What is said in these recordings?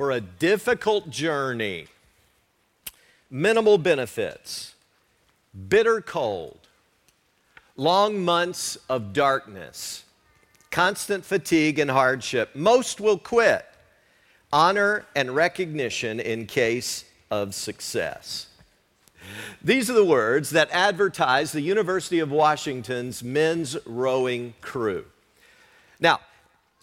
for a difficult journey, minimal benefits, bitter cold, long months of darkness, constant fatigue and hardship. Most will quit. Honor and recognition in case of success. These are the words that advertise the University of Washington's men's rowing crew. Now,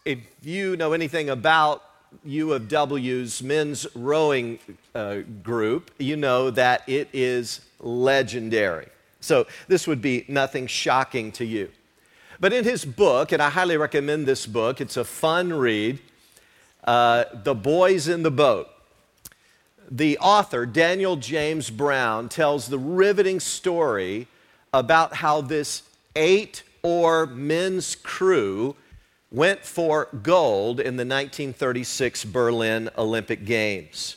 if you know anything about U of W's men's rowing uh, group, you know that it is legendary. So this would be nothing shocking to you. But in his book, and I highly recommend this book, it's a fun read, uh, The Boys in the Boat. The author, Daniel James Brown, tells the riveting story about how this eight or men's crew went for gold in the 1936 Berlin Olympic Games.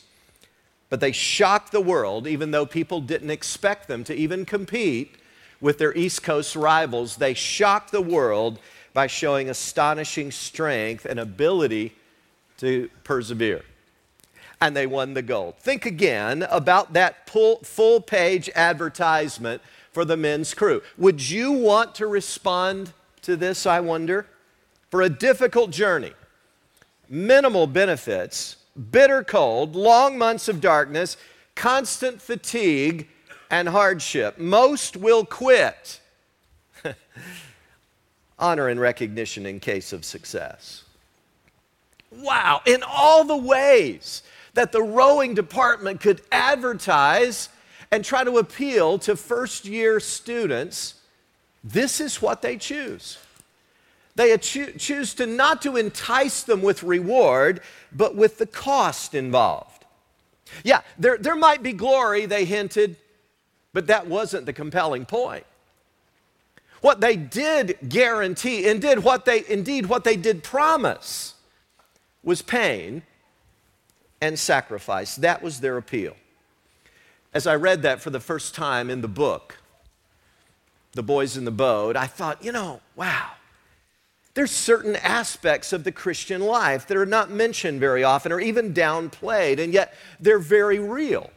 But they shocked the world, even though people didn't expect them to even compete with their East Coast rivals. They shocked the world by showing astonishing strength and ability to persevere. And they won the gold. Think again about that full page advertisement for the men's crew. Would you want to respond to this, I wonder? For a difficult journey, minimal benefits, bitter cold, long months of darkness, constant fatigue, and hardship. Most will quit. Honor and recognition in case of success. Wow, in all the ways that the rowing department could advertise and try to appeal to first year students, this is what they choose. They choose to not to entice them with reward, but with the cost involved. Yeah, there, there might be glory, they hinted, but that wasn't the compelling point. What they did guarantee, and did what they indeed what they did promise, was pain and sacrifice. That was their appeal. As I read that for the first time in the book, The Boys in the Boat, I thought, you know, wow. There's certain aspects of the Christian life that are not mentioned very often or even downplayed, and yet they're very real.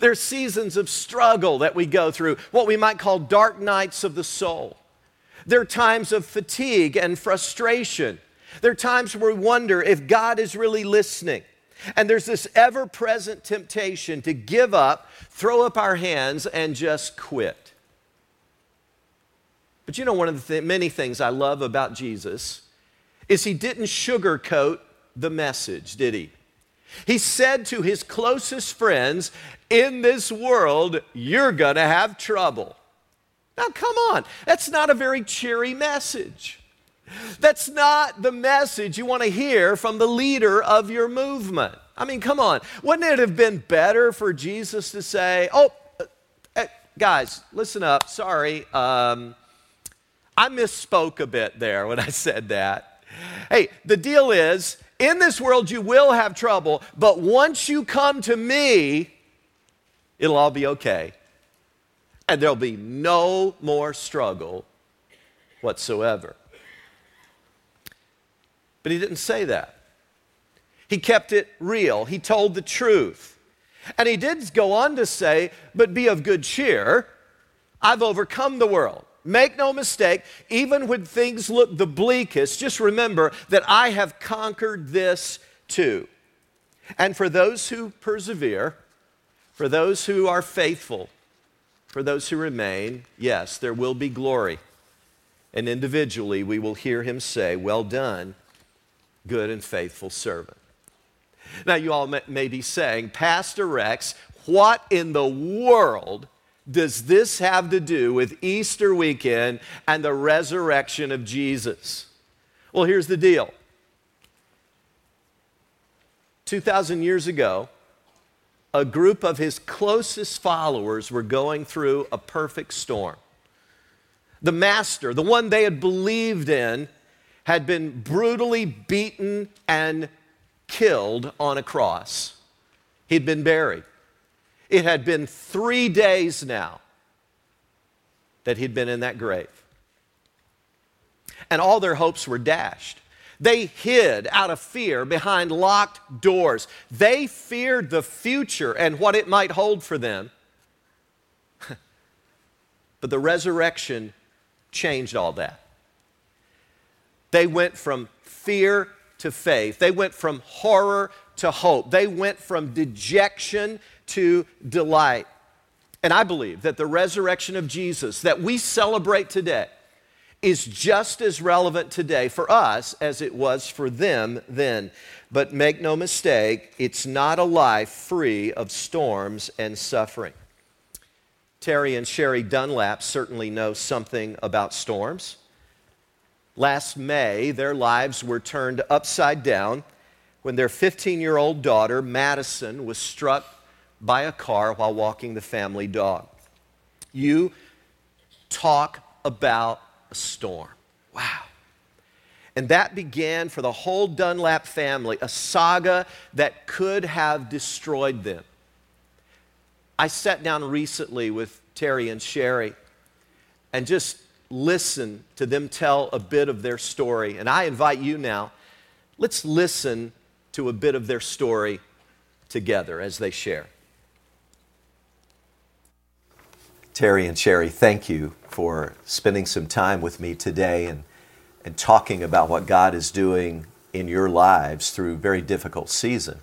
There's seasons of struggle that we go through, what we might call dark nights of the soul. There are times of fatigue and frustration. There are times where we wonder if God is really listening. And there's this ever present temptation to give up, throw up our hands, and just quit. But you know, one of the th- many things I love about Jesus is he didn't sugarcoat the message, did he? He said to his closest friends, In this world, you're gonna have trouble. Now, come on, that's not a very cheery message. That's not the message you want to hear from the leader of your movement. I mean, come on. Wouldn't it have been better for Jesus to say, Oh, uh, guys, listen up, sorry. Um, I misspoke a bit there when I said that. Hey, the deal is in this world you will have trouble, but once you come to me, it'll all be okay. And there'll be no more struggle whatsoever. But he didn't say that. He kept it real, he told the truth. And he did go on to say, But be of good cheer, I've overcome the world. Make no mistake, even when things look the bleakest, just remember that I have conquered this too. And for those who persevere, for those who are faithful, for those who remain, yes, there will be glory. And individually, we will hear him say, Well done, good and faithful servant. Now, you all may be saying, Pastor Rex, what in the world does this have to do with Easter weekend and the resurrection of Jesus? Well, here's the deal 2,000 years ago, a group of his closest followers were going through a perfect storm. The master, the one they had believed in, had been brutally beaten and killed on a cross. He'd been buried. It had been three days now that he'd been in that grave. And all their hopes were dashed. They hid out of fear behind locked doors. They feared the future and what it might hold for them. but the resurrection changed all that. They went from fear to faith, they went from horror to hope, they went from dejection to delight. And I believe that the resurrection of Jesus that we celebrate today is just as relevant today for us as it was for them then. But make no mistake, it's not a life free of storms and suffering. Terry and Sherry Dunlap certainly know something about storms. Last May, their lives were turned upside down when their 15 year old daughter, Madison, was struck by a car while walking the family dog. You talk about a storm. Wow. And that began for the whole Dunlap family a saga that could have destroyed them. I sat down recently with Terry and Sherry and just listen to them tell a bit of their story. And I invite you now, let's listen to a bit of their story together as they share. Terry and Sherry, thank you for spending some time with me today and, and talking about what God is doing in your lives through very difficult season.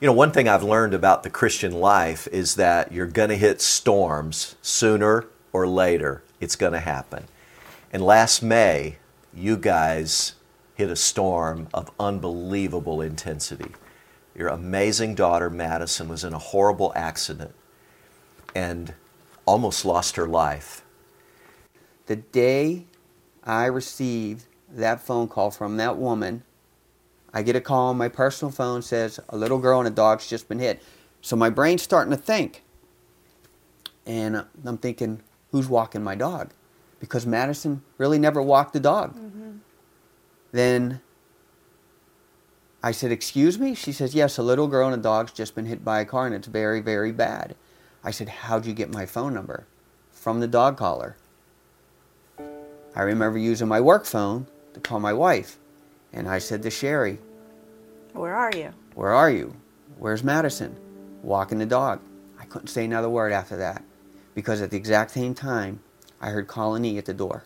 You know, one thing I've learned about the Christian life is that you're going to hit storms sooner or later it's going to happen. And last May, you guys hit a storm of unbelievable intensity. Your amazing daughter, Madison, was in a horrible accident and almost lost her life. The day I received that phone call from that woman, I get a call on my personal phone says a little girl and a dog's just been hit. So my brain's starting to think. And I'm thinking, who's walking my dog? Because Madison really never walked the dog. Mm-hmm. Then I said, Excuse me? She says, Yes, a little girl and a dog's just been hit by a car and it's very, very bad. I said, How'd you get my phone number? From the dog collar. I remember using my work phone to call my wife. And I said to Sherry, Where are you? Where are you? Where's Madison? Walking the dog. I couldn't say another word after that because at the exact same time, I heard Colony at the door.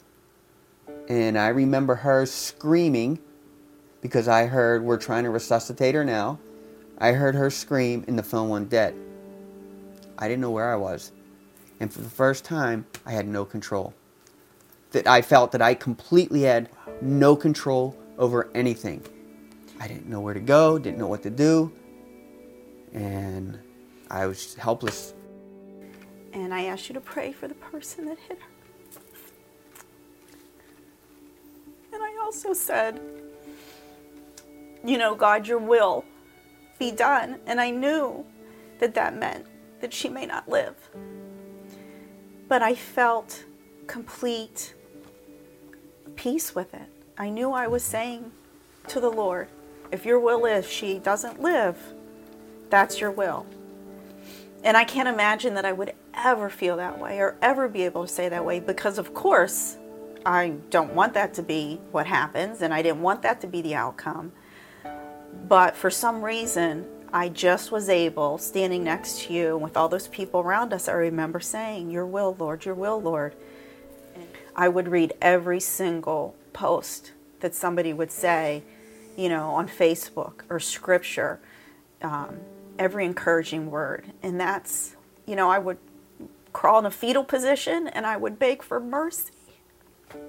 And I remember her screaming because I heard we're trying to resuscitate her now. I heard her scream and the phone went dead. I didn't know where I was. And for the first time, I had no control. That I felt that I completely had no control over anything. I didn't know where to go, didn't know what to do, and I was helpless and I ask you to pray for the person that hit her. And I also said, you know, God, your will be done. And I knew that that meant that she may not live. But I felt complete peace with it. I knew I was saying to the Lord, if your will is she doesn't live, that's your will. And I can't imagine that I would ever feel that way or ever be able to say that way because, of course, I don't want that to be what happens and I didn't want that to be the outcome. But for some reason, I just was able, standing next to you with all those people around us, I remember saying, Your will, Lord, your will, Lord. I would read every single post that somebody would say, you know, on Facebook or scripture, um, every encouraging word. And that's, you know, I would crawl in a fetal position and I would beg for mercy. and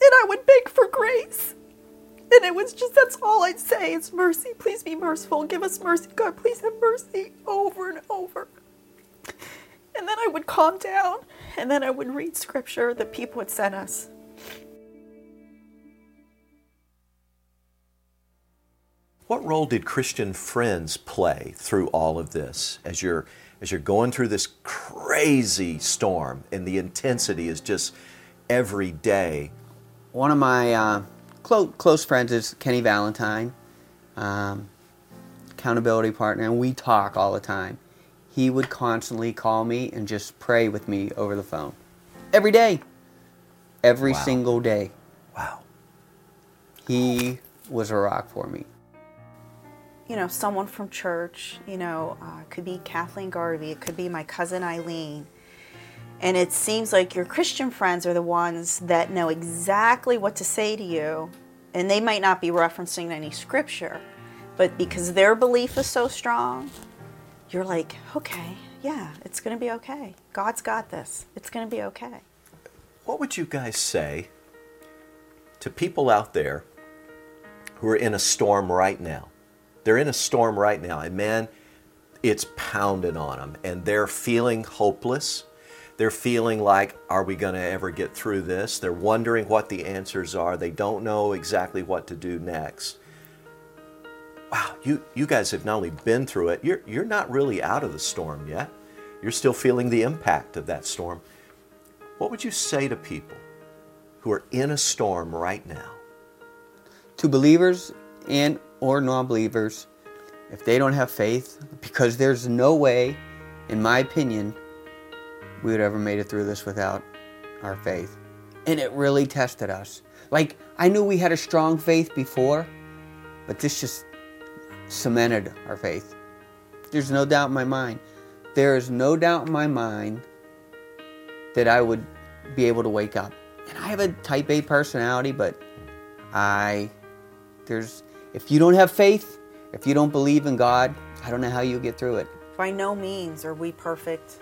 I would beg for grace. And it was just, that's all I'd say is mercy. Please be merciful. Give us mercy. God, please have mercy over and over. And then I would calm down and then I would read scripture that people had sent us. What role did Christian friends play through all of this as you're as you're going through this crazy storm and the intensity is just every day? One of my uh, close, close friends is Kenny Valentine, um, accountability partner, and we talk all the time. He would constantly call me and just pray with me over the phone every day, every wow. single day. Wow. He was a rock for me. You know, someone from church, you know, uh, could be Kathleen Garvey, it could be my cousin Eileen. And it seems like your Christian friends are the ones that know exactly what to say to you. And they might not be referencing any scripture, but because their belief is so strong, you're like, okay, yeah, it's going to be okay. God's got this. It's going to be okay. What would you guys say to people out there who are in a storm right now? They're in a storm right now, and man, it's pounding on them, and they're feeling hopeless. They're feeling like, are we going to ever get through this? They're wondering what the answers are. They don't know exactly what to do next. Wow, you, you guys have not only been through it, you're, you're not really out of the storm yet. You're still feeling the impact of that storm. What would you say to people who are in a storm right now? To believers and or non-believers, if they don't have faith, because there's no way, in my opinion, we would ever made it through this without our faith. And it really tested us. Like I knew we had a strong faith before, but this just cemented our faith. There's no doubt in my mind. There is no doubt in my mind that I would be able to wake up. And I have a type A personality, but I there's if you don't have faith, if you don't believe in God, I don't know how you'll get through it. By no means are we perfect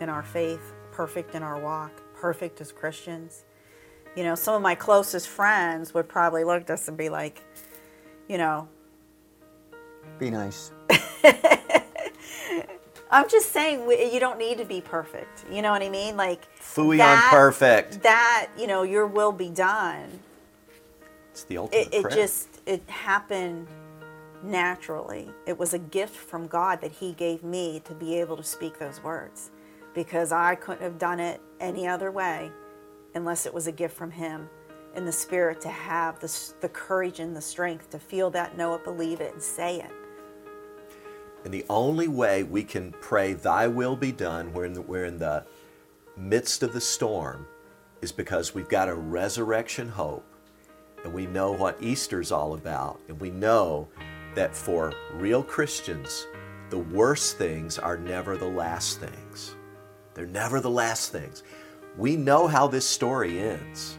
in our faith, perfect in our walk, perfect as Christians. You know, some of my closest friends would probably look at us and be like, you know, Be nice. I'm just saying you don't need to be perfect. You know what I mean? Like Fooey on perfect. That you know, your will be done. It's the ultimate It, it just it happened naturally. It was a gift from God that He gave me to be able to speak those words, because I couldn't have done it any other way, unless it was a gift from Him, in the Spirit to have the the courage and the strength to feel that, know it, believe it, and say it. And the only way we can pray, Thy will be done, we're in the, we're in the midst of the storm, is because we've got a resurrection hope. And we know what Easter's all about. And we know that for real Christians, the worst things are never the last things. They're never the last things. We know how this story ends.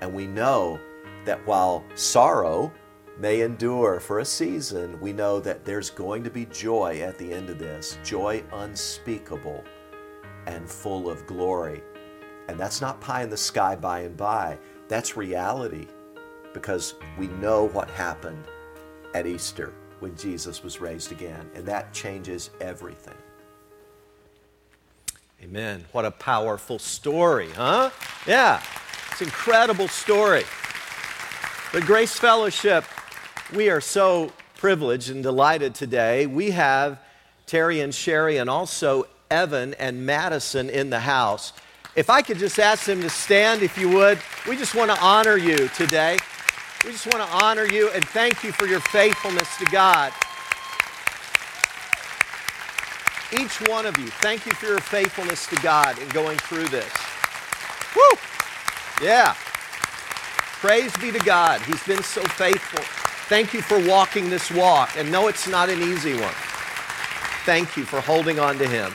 And we know that while sorrow may endure for a season, we know that there's going to be joy at the end of this joy unspeakable and full of glory. And that's not pie in the sky by and by, that's reality because we know what happened at Easter when Jesus was raised again, and that changes everything. Amen. What a powerful story, huh? Yeah, it's an incredible story. But Grace Fellowship, we are so privileged and delighted today. We have Terry and Sherry and also Evan and Madison in the house. If I could just ask them to stand, if you would, we just want to honor you today. We just want to honor you and thank you for your faithfulness to God. Each one of you, thank you for your faithfulness to God in going through this. Woo! Yeah. Praise be to God. He's been so faithful. Thank you for walking this walk. And no, it's not an easy one. Thank you for holding on to Him.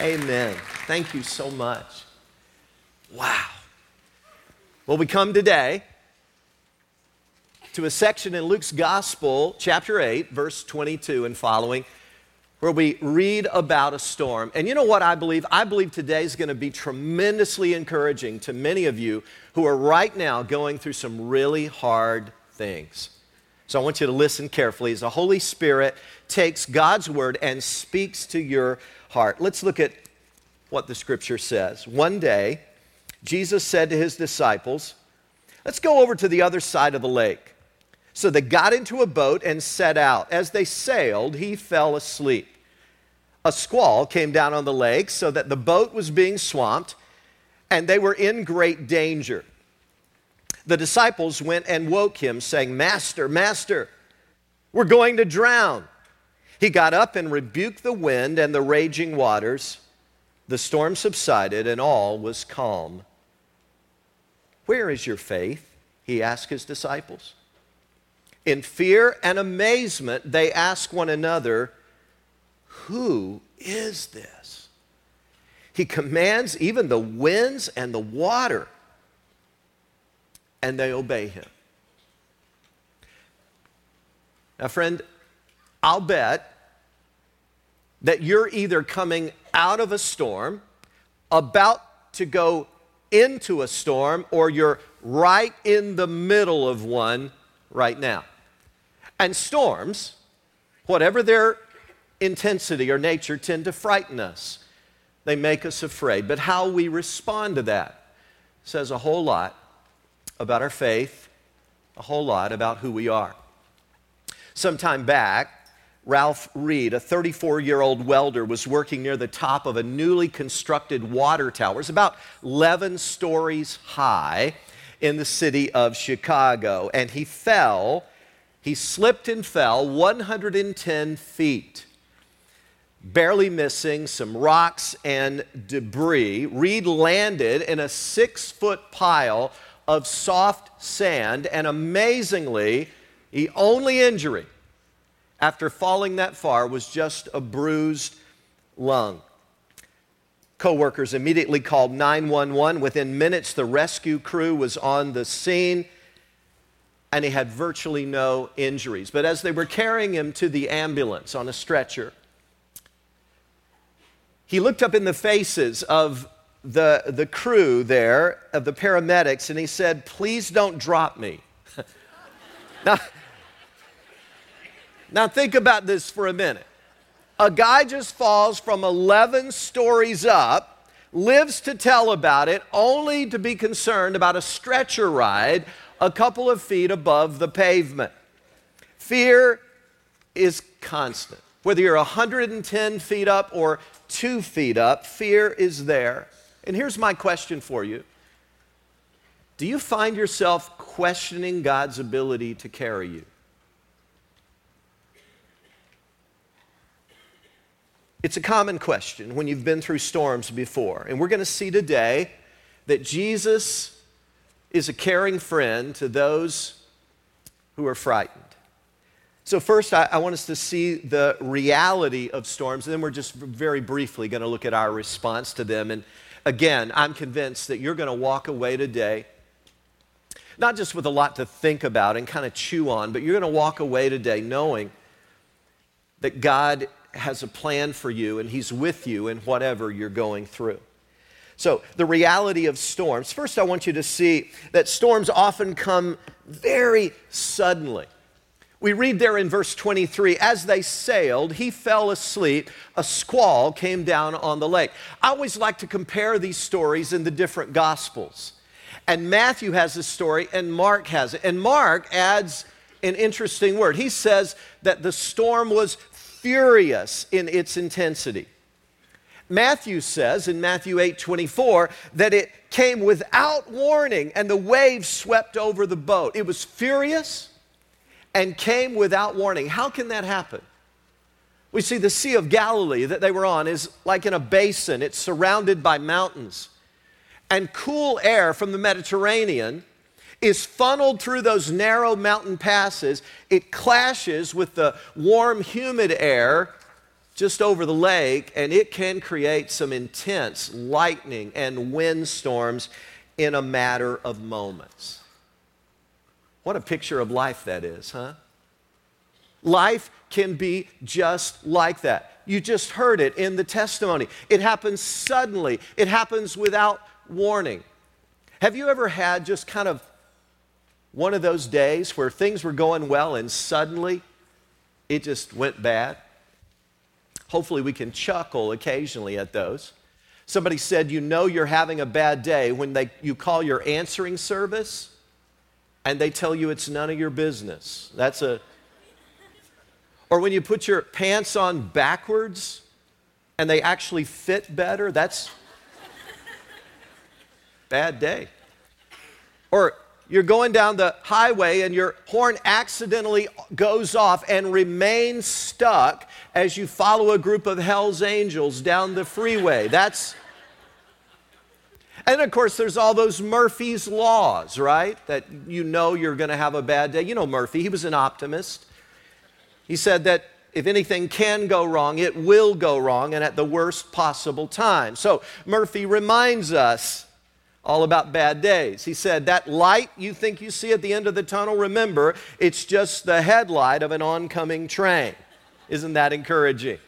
Amen. Thank you so much. Wow. Well, we come today to a section in Luke's Gospel, chapter 8, verse 22 and following, where we read about a storm. And you know what I believe? I believe today is going to be tremendously encouraging to many of you who are right now going through some really hard things. So I want you to listen carefully as the Holy Spirit takes God's word and speaks to your heart. Let's look at what the scripture says. One day, Jesus said to his disciples, Let's go over to the other side of the lake. So they got into a boat and set out. As they sailed, he fell asleep. A squall came down on the lake so that the boat was being swamped and they were in great danger. The disciples went and woke him, saying, Master, Master, we're going to drown. He got up and rebuked the wind and the raging waters. The storm subsided and all was calm. Where is your faith? He asked his disciples. In fear and amazement, they ask one another, Who is this? He commands even the winds and the water, and they obey him. Now, friend, I'll bet that you're either coming out of a storm, about to go into a storm, or you're right in the middle of one right now. And storms, whatever their intensity or nature, tend to frighten us. They make us afraid. But how we respond to that says a whole lot about our faith, a whole lot about who we are. Some time back, Ralph Reed, a 34 year old welder, was working near the top of a newly constructed water tower. It's about 11 stories high in the city of Chicago. And he fell, he slipped and fell 110 feet. Barely missing some rocks and debris, Reed landed in a six foot pile of soft sand, and amazingly, the only injury after falling that far was just a bruised lung. Co-workers immediately called 911. Within minutes, the rescue crew was on the scene and he had virtually no injuries. But as they were carrying him to the ambulance on a stretcher, he looked up in the faces of the, the crew there, of the paramedics, and he said, Please don't drop me. now, now, think about this for a minute. A guy just falls from 11 stories up, lives to tell about it, only to be concerned about a stretcher ride a couple of feet above the pavement. Fear is constant. Whether you're 110 feet up or two feet up, fear is there. And here's my question for you Do you find yourself questioning God's ability to carry you? It's a common question when you've been through storms before. And we're going to see today that Jesus is a caring friend to those who are frightened. So, first, I, I, want us to see the reality of storms, and then we're just very briefly going to look at our response to them. And again, I'm convinced that you're going to walk away today, not just with a lot to think about and kind of chew on, but you're going to walk away today knowing that God has a plan for you and He's with you in whatever you're going through. So, the reality of storms. First, I want you to see that storms often come very suddenly. We read there in verse 23 as they sailed, he fell asleep. A squall came down on the lake. I always like to compare these stories in the different gospels. And Matthew has this story, and Mark has it. And Mark adds an interesting word. He says that the storm was furious in its intensity. Matthew says in Matthew 8 24 that it came without warning and the waves swept over the boat. It was furious and came without warning. How can that happen? We see the Sea of Galilee that they were on is like in a basin, it's surrounded by mountains. And cool air from the Mediterranean is funneled through those narrow mountain passes. It clashes with the warm, humid air just over the lake, and it can create some intense lightning and windstorms in a matter of moments. What a picture of life that is, huh? Life can be just like that. You just heard it in the testimony. It happens suddenly, it happens without warning. Have you ever had just kind of one of those days where things were going well and suddenly it just went bad? Hopefully, we can chuckle occasionally at those. Somebody said, You know, you're having a bad day when they, you call your answering service and they tell you it's none of your business. That's a. Or when you put your pants on backwards and they actually fit better, that's bad day. Or you're going down the highway and your horn accidentally goes off and remains stuck as you follow a group of Hell's Angels down the freeway. That's. And of course, there's all those Murphy's Laws, right? That you know you're going to have a bad day. You know Murphy, he was an optimist. He said that if anything can go wrong, it will go wrong and at the worst possible time. So Murphy reminds us all about bad days. He said, That light you think you see at the end of the tunnel, remember, it's just the headlight of an oncoming train. Isn't that encouraging?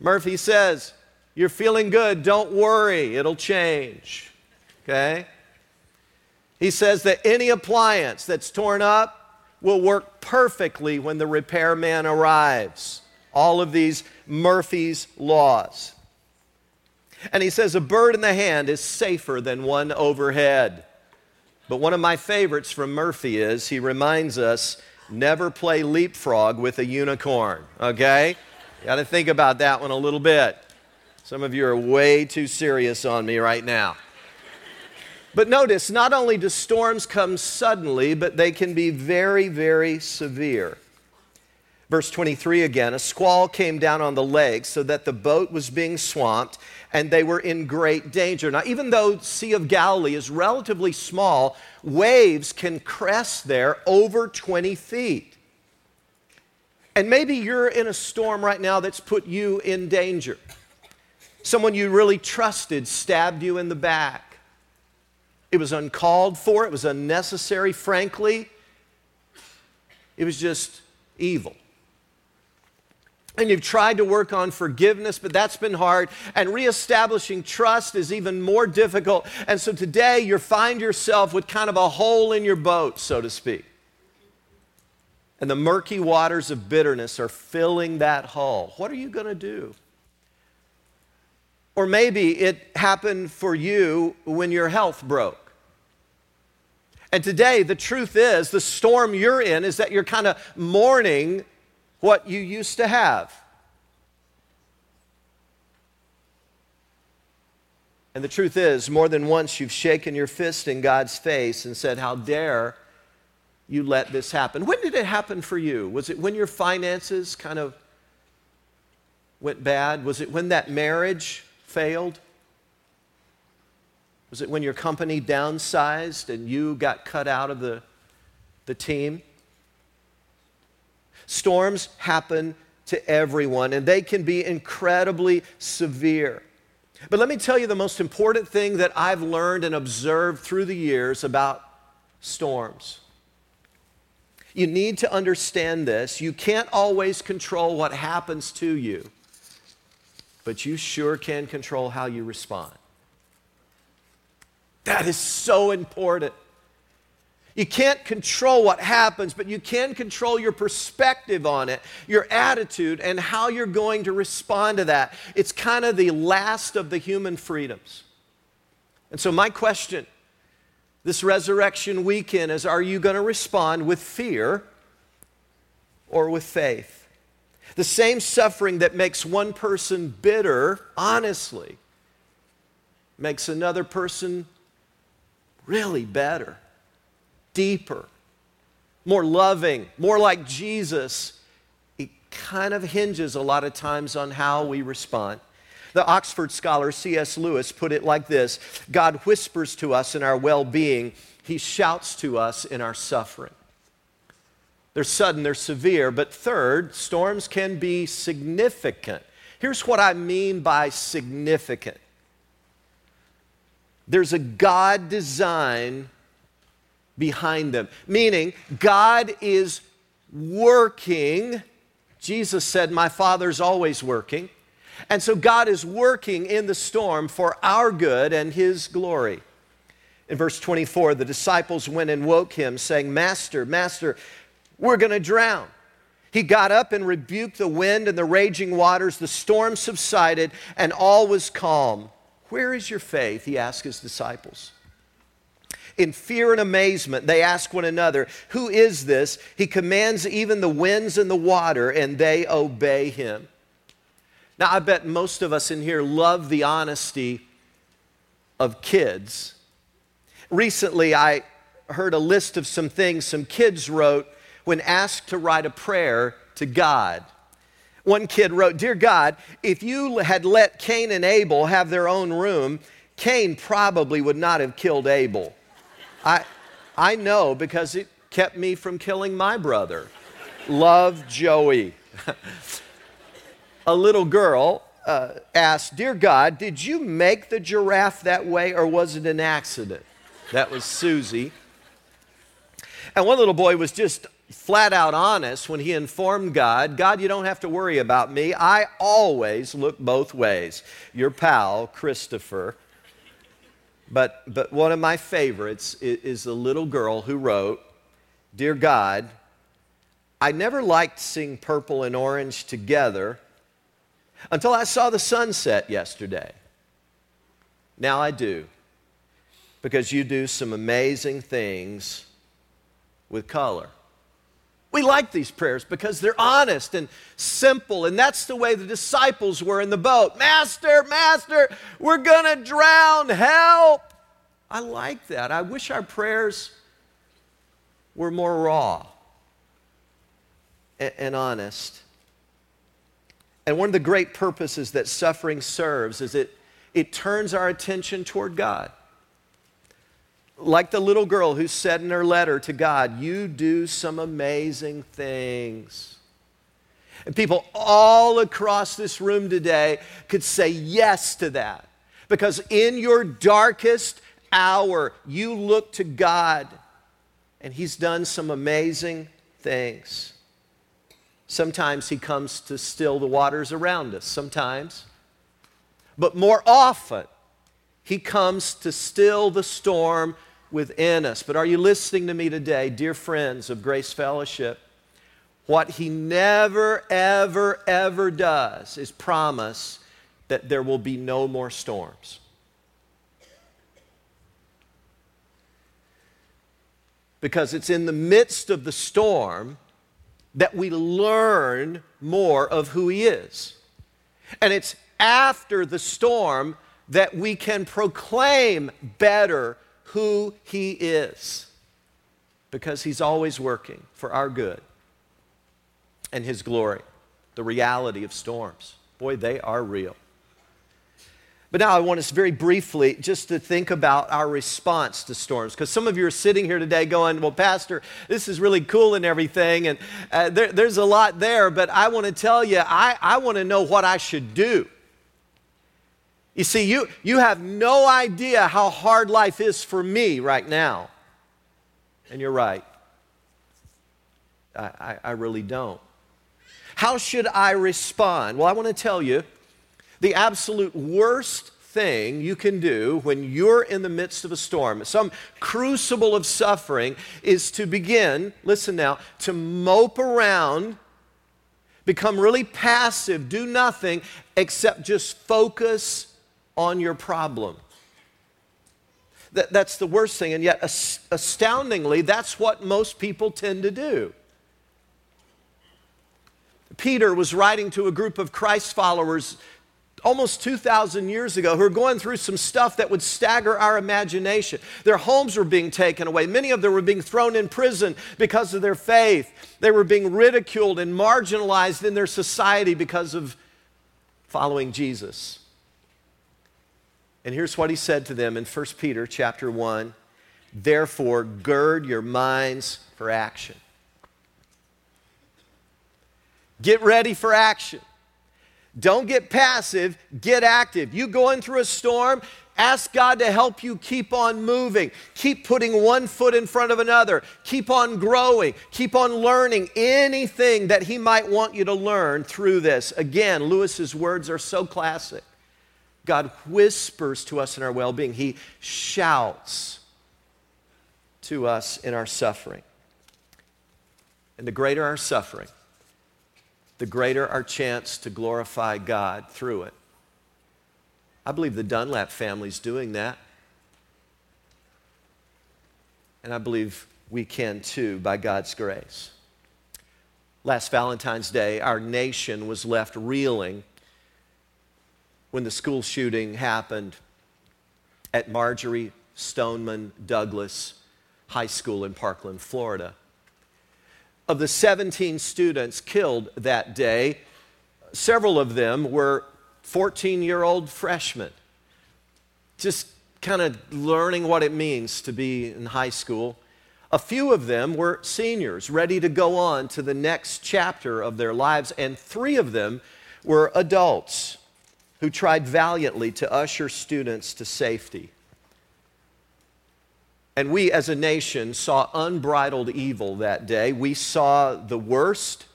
Murphy says, You're feeling good, don't worry, it'll change. Okay? He says that any appliance that's torn up will work perfectly when the repairman arrives. All of these Murphy's laws. And he says, A bird in the hand is safer than one overhead. But one of my favorites from Murphy is he reminds us never play leapfrog with a unicorn, okay? You got to think about that one a little bit. Some of you are way too serious on me right now. But notice, not only do storms come suddenly, but they can be very, very severe. Verse 23 again a squall came down on the lake so that the boat was being swamped and they were in great danger. Now, even though Sea of Galilee is relatively small, waves can crest there over 20 feet. And maybe you're in a storm right now that's put you in danger. Someone you really trusted stabbed you in the back. It was uncalled for, it was unnecessary, frankly. It was just evil and you've tried to work on forgiveness, but that's been hard. And reestablishing trust is even more difficult. And so today you find yourself with kind of a hole in your boat, so to speak. And the murky waters of bitterness are filling that hole. What are you going to do? Or maybe it happened for you when your health broke. And today, the truth is, the storm you're in is that you're kind of mourning what you used to have. And the truth is, more than once you've shaken your fist in God's face and said, How dare you let this happen? When did it happen for you? Was it when your finances kind of went bad? Was it when that marriage failed? Was it when your company downsized and you got cut out of the, the team? Storms happen to everyone, and they can be incredibly severe. But let me tell you the most important thing that I've learned and observed through the years about storms. You need to understand this. You can't always control what happens to you, but you sure can control how you respond. That is so important. You can't control what happens, but you can control your perspective on it, your attitude, and how you're going to respond to that. It's kind of the last of the human freedoms. And so, my question this resurrection weekend is are you going to respond with fear or with faith? The same suffering that makes one person bitter, honestly, makes another person really better deeper, more loving, more like Jesus, it kind of hinges a lot of times on how we respond. The Oxford scholar C.S. Lewis put it like this God whispers to us in our well being, He shouts to us in our suffering. They're sudden, they're severe, but third, storms can be significant. Here's what I mean by significant there's a God design behind them. Meaning, God is working. Jesus said, My Father's always working. And so God is working in the storm for our good and His glory. In verse 24, the disciples went and woke him, saying, Master, Master, we're going to drown. He got up and rebuked the wind and the raging waters. The storm subsided and all was calm. Where is your faith? He asked his disciples. In fear and amazement, they ask one another, Who is this? He commands even the winds and the water, and they obey him. Now, I bet most of us in here love the honesty of kids. Recently, I heard a list of some things some kids wrote when asked to write a prayer to God. One kid wrote, Dear God, if you had let Cain and Abel have their own room, Cain probably would not have killed Abel. I, I know because it kept me from killing my brother. Love Joey. a little girl uh, asked, Dear God, did you make the giraffe that way or was it an accident? That was Susie. And one little boy was just flat out honest when he informed God, God, you don't have to worry about me. I always look both ways. Your pal, Christopher. But, but one of my favorites is, is the little girl who wrote, Dear God, I never liked seeing purple and orange together until I saw the sunset yesterday. Now I do, because you do some amazing things with color. We like these prayers because they're honest and simple, and that's the way the disciples were in the boat. Master, Master, we're going to drown, help. I like that. I wish our prayers were more raw and, honest. And one of the great purposes that suffering serves is it, it turns our attention toward God like the little girl who said in her letter to God, You do some amazing things. And people all across this room today could say yes to that. Because in your darkest hour, you look to God and He's done some amazing things. Sometimes He comes to still the waters around us, sometimes. But more often, He comes to still the storm within us. But are you listening to me today, dear friends of Grace Fellowship? What he never, ever, ever does is promise that there will be no more storms. Because it's in the midst of the storm that we learn more of who he is. And it's after the storm that we can proclaim better who He is because He's always working for our good and His glory. The reality of storms. Boy, they are real. But now I want us very briefly just to think about our response to storms. Because some of you are sitting here today going, Well, Pastor, this is really cool and everything, and uh, there, there's a lot there, but I want to tell you, I, I want to know what I should do. You see, you, you have no idea how hard life is for me right now. And you're right. I, I, I really don't. How should I respond? Well, I want to tell you the absolute worst thing you can do when you're in the midst of a storm, some crucible of suffering, is to begin, listen now, to mope around, become really passive, do nothing except just focus on your problem. That, that's the worst thing, and yet astoundingly, that's what most people tend to do. Peter was writing to a group of Christ followers almost 2,000 years ago who were going through some stuff that would stagger our imagination. Their homes were being taken away. Many of them were being thrown in prison because of their faith. They were being ridiculed and marginalized in their society because of following Jesus. And here's what he said to them in 1 Peter chapter 1 Therefore, gird your minds for action. Get ready for action. Don't get passive, get active. You going through a storm, ask God to help you keep on moving. Keep putting one foot in front of another. Keep on growing. Keep on learning anything that He might want you to learn through this. Again, Lewis's words are so classic. God whispers to us in our well being, He shouts to us in our suffering. And the greater our suffering, the greater our chance to glorify God through it. I believe the Dunlap family is doing that. And I believe we can too by God's grace. Last Valentine's Day, our nation was left reeling when the school shooting happened at Marjory Stoneman Douglas High School in Parkland, Florida. Of the 17 students killed that day, several of them were 14 year old freshmen, just kind of learning what it means to be in high school. A few of them were seniors, ready to go on to the next chapter of their lives, and three of them were adults who tried valiantly to usher students to safety. And we as a nation saw unbridled evil that day. We saw the worst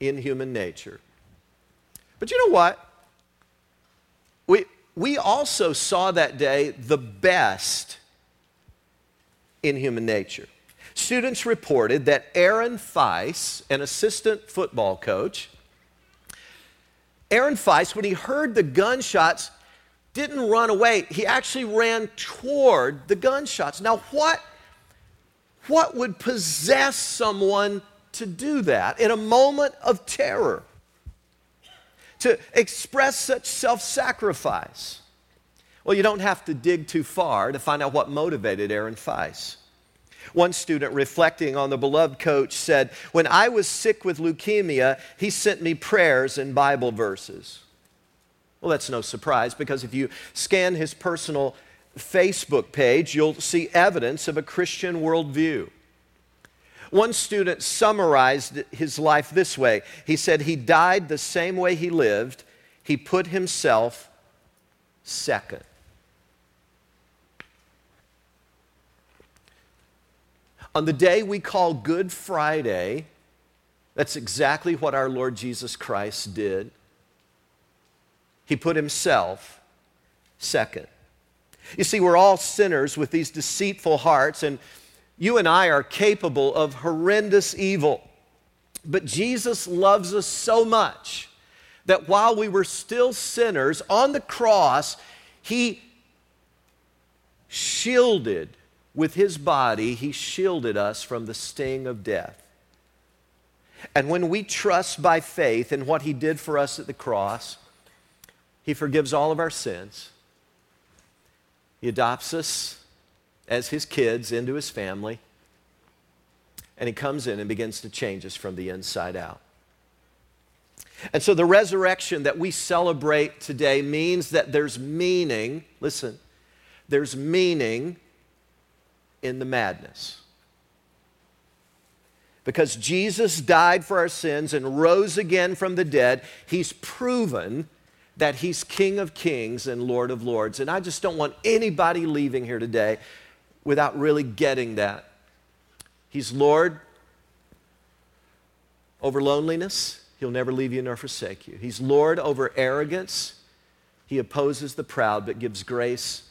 in human nature. But you know what? We, we also saw that day the best in human nature. Students reported that Aaron Feis, an assistant football coach, Aaron Feis, when he heard the gunshots, didn't run away. He actually ran toward the gunshots. Now, what, what would possess someone to do that in a moment of terror? To express such self sacrifice? Well, you don't have to dig too far to find out what motivated Aaron Feis. One student reflecting on the beloved coach said, When I was sick with leukemia, he sent me prayers and Bible verses. Well, that's no surprise because if you scan his personal Facebook page, you'll see evidence of a Christian worldview. One student summarized his life this way He said, He died the same way he lived, he put himself second. On the day we call Good Friday, that's exactly what our Lord Jesus Christ did. He put himself second. You see, we're all sinners with these deceitful hearts, and you and I are capable of horrendous evil. But Jesus loves us so much that while we were still sinners on the cross, He shielded with his body, he shielded us from the sting of death. And when we trust by faith in what he did for us at the cross, he forgives all of our sins. He adopts us as his kids into his family. And he comes in and begins to change us from the inside out. And so the resurrection that we celebrate today means that there's meaning, listen, there's meaning in the madness. Because Jesus died for our sins and rose again from the dead, he's proven that he's King of kings and Lord of lords. And I just don't want anybody leaving here today without really getting that. He's Lord over loneliness, he'll never leave you nor forsake you. He's Lord over arrogance, he opposes the proud but gives grace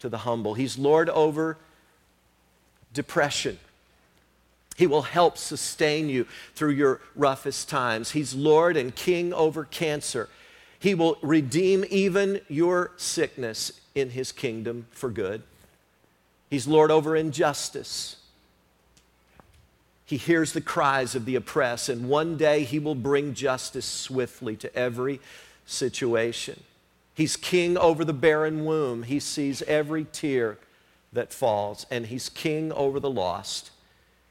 to the humble. He's Lord over depression. He will help sustain you through your roughest times. He's Lord and King over cancer. He will redeem even your sickness in His kingdom for good. He's Lord over injustice. He hears the cries of the oppressed, and one day He will bring justice swiftly to every situation. He's king over the barren womb. He sees every tear that falls, and He's king over the lost.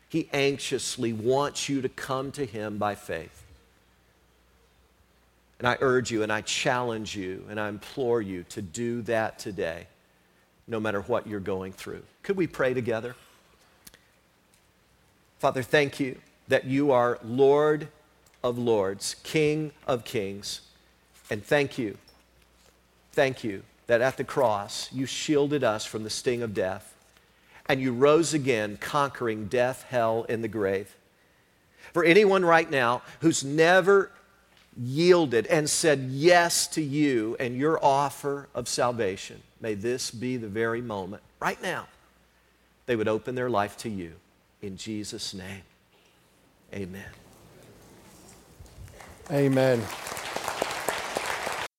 He anxiously wants you to come to Him by faith. And I urge you and I challenge you and I implore you to do that today, no matter what you're going through. Could we pray together? Father, thank you that you are Lord of Lords, King of Kings. And thank you, thank you that at the cross you shielded us from the sting of death and you rose again, conquering death, hell, and the grave. For anyone right now who's never yielded and said yes to you and your offer of salvation, may this be the very moment, right now, they would open their life to you. In Jesus' name, amen. Amen.